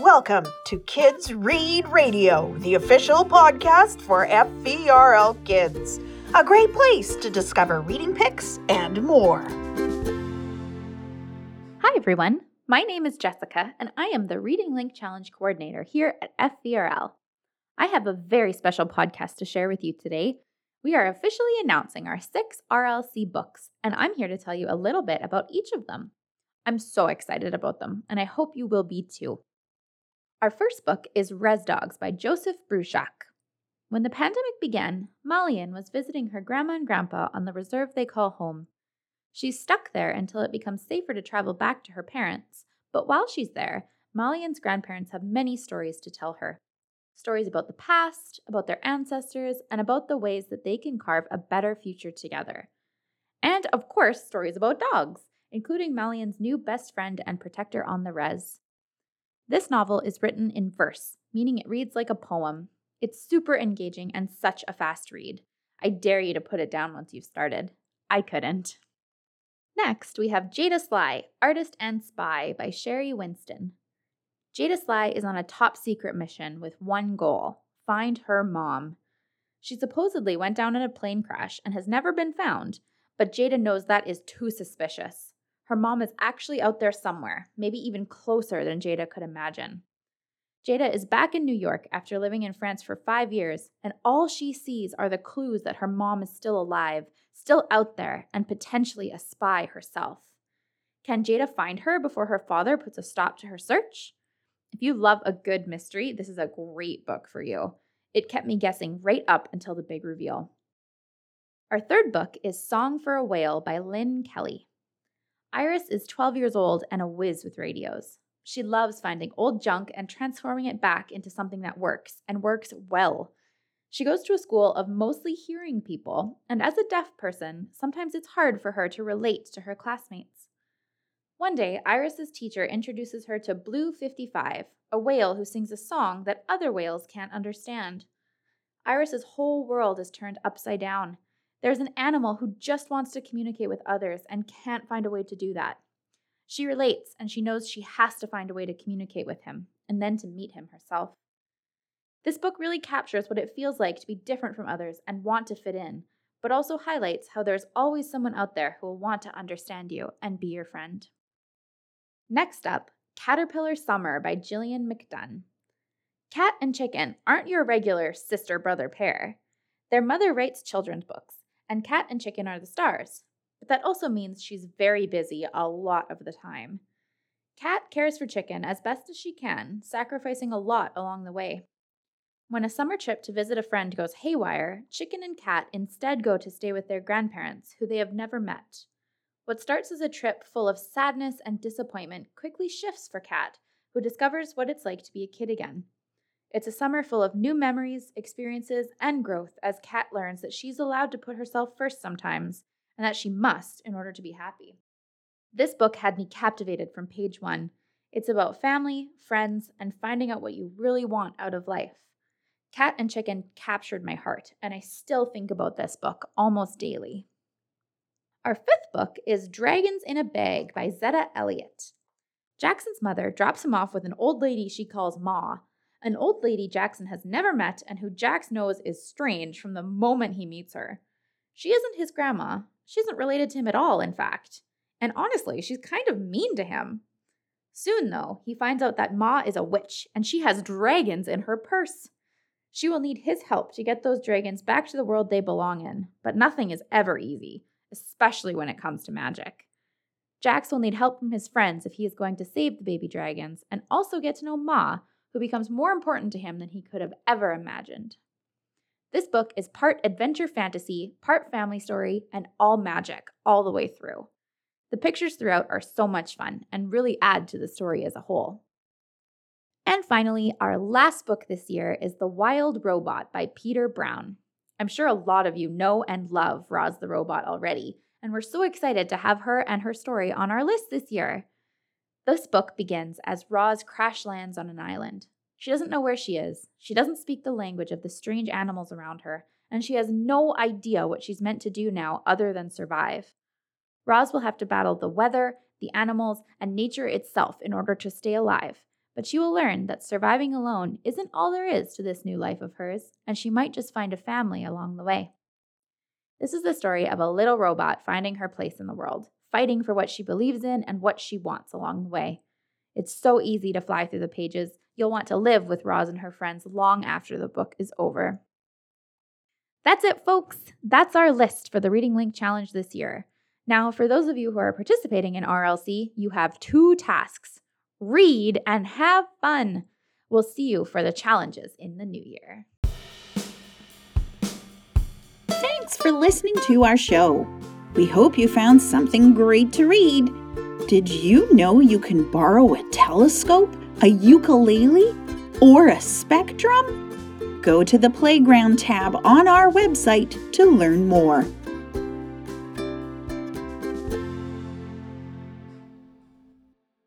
Welcome to Kids Read Radio, the official podcast for FVRL Kids. A great place to discover reading picks and more. Hi, everyone. My name is Jessica, and I am the Reading Link Challenge Coordinator here at FVRL. I have a very special podcast to share with you today. We are officially announcing our six RLC books, and I'm here to tell you a little bit about each of them. I'm so excited about them, and I hope you will be too. Our first book is Rez Dogs by Joseph Bruchac. When the pandemic began, Malian was visiting her grandma and grandpa on the reserve they call home. She's stuck there until it becomes safer to travel back to her parents, but while she's there, Malian's grandparents have many stories to tell her. Stories about the past, about their ancestors, and about the ways that they can carve a better future together. And, of course, stories about dogs, including Malian's new best friend and protector on the res. This novel is written in verse, meaning it reads like a poem. It's super engaging and such a fast read. I dare you to put it down once you've started. I couldn't. Next, we have Jada Sly, Artist and Spy by Sherri Winston. Jada Sly is on a top secret mission with one goal find her mom. She supposedly went down in a plane crash and has never been found, but Jada knows that is too suspicious. Her mom is actually out there somewhere, maybe even closer than Jada could imagine. Jada is back in New York after living in France for five years, and all she sees are the clues that her mom is still alive, still out there, and potentially a spy herself. Can Jada find her before her father puts a stop to her search? If you love a good mystery, this is a great book for you. It kept me guessing right up until the big reveal. Our third book is Song for a Whale by Lynne Kelly. Iris is 12 years old and a whiz with radios. She loves finding old junk and transforming it back into something that works, and works well. She goes to a school of mostly hearing people, and as a deaf person, sometimes it's hard for her to relate to her classmates. One day, Iris's teacher introduces her to Blue 55, a whale who sings a song that other whales can't understand. Iris's whole world is turned upside down. There's an animal who just wants to communicate with others and can't find a way to do that. She relates and she knows she has to find a way to communicate with him and then to meet him herself. This book really captures what it feels like to be different from others and want to fit in, but also highlights how there's always someone out there who will want to understand you and be your friend. Next up, Caterpillar Summer by Gillian McDunn. Cat and Chicken aren't your regular sister brother pair. Their mother writes children's books, and Cat and Chicken are the stars. But that also means she's very busy a lot of the time. Cat cares for Chicken as best as she can, sacrificing a lot along the way. When a summer trip to visit a friend goes haywire, Chicken and Cat instead go to stay with their grandparents, who they have never met. What starts as a trip full of sadness and disappointment quickly shifts for Cat, who discovers what it's like to be a kid again. It's a summer full of new memories, experiences, and growth as Cat learns that she's allowed to put herself first sometimes, and that she must in order to be happy. This book had me captivated from page one. It's about family, friends, and finding out what you really want out of life. Cat and Chicken captured my heart, and I still think about this book almost daily. Our fifth book is Dragons in a Bag by Zetta Elliott. Jaxon's mother drops him off with an old lady she calls Ma, an old lady Jaxon has never met and who Jax knows is strange from the moment he meets her. She isn't his grandma. She isn't related to him at all, in fact. And honestly, she's kind of mean to him. Soon, though, he finds out that Ma is a witch and she has dragons in her purse. She will need his help to get those dragons back to the world they belong in, but nothing is ever easy, especially when it comes to magic. Jax will need help from his friends if he is going to save the baby dragons and also get to know Ma, who becomes more important to him than he could have ever imagined. This book is part adventure fantasy, part family story, and all magic all the way through. The pictures throughout are so much fun and really add to the story as a whole. And finally, our last book this year is The Wild Robot by Peter Brown. I'm sure a lot of you know and love Roz the Robot already, and we're so excited to have her and her story on our list this year. This book begins as Roz crash lands on an island. She doesn't know where she is, she doesn't speak the language of the strange animals around her, and she has no idea what she's meant to do now other than survive. Roz will have to battle the weather, the animals, and nature itself in order to stay alive, But she will learn that surviving alone isn't all there is to this new life of hers, and she might just find a family along the way. This is the story of a little robot finding her place in the world, fighting for what she believes in and what she wants along the way. It's so easy to fly through the pages. You'll want to live with Roz and her friends long after the book is over. That's it, folks. That's our list for the Reading Link Challenge this year. Now, for those of you who are participating in RLC, you have two tasks read and have fun. We'll see you for the challenges in the new year. Thanks for listening to our show. We hope you found something great to read. Did you know you can borrow a telescope, a ukulele, or a spectrum? Go to the Playground tab on our website to learn more.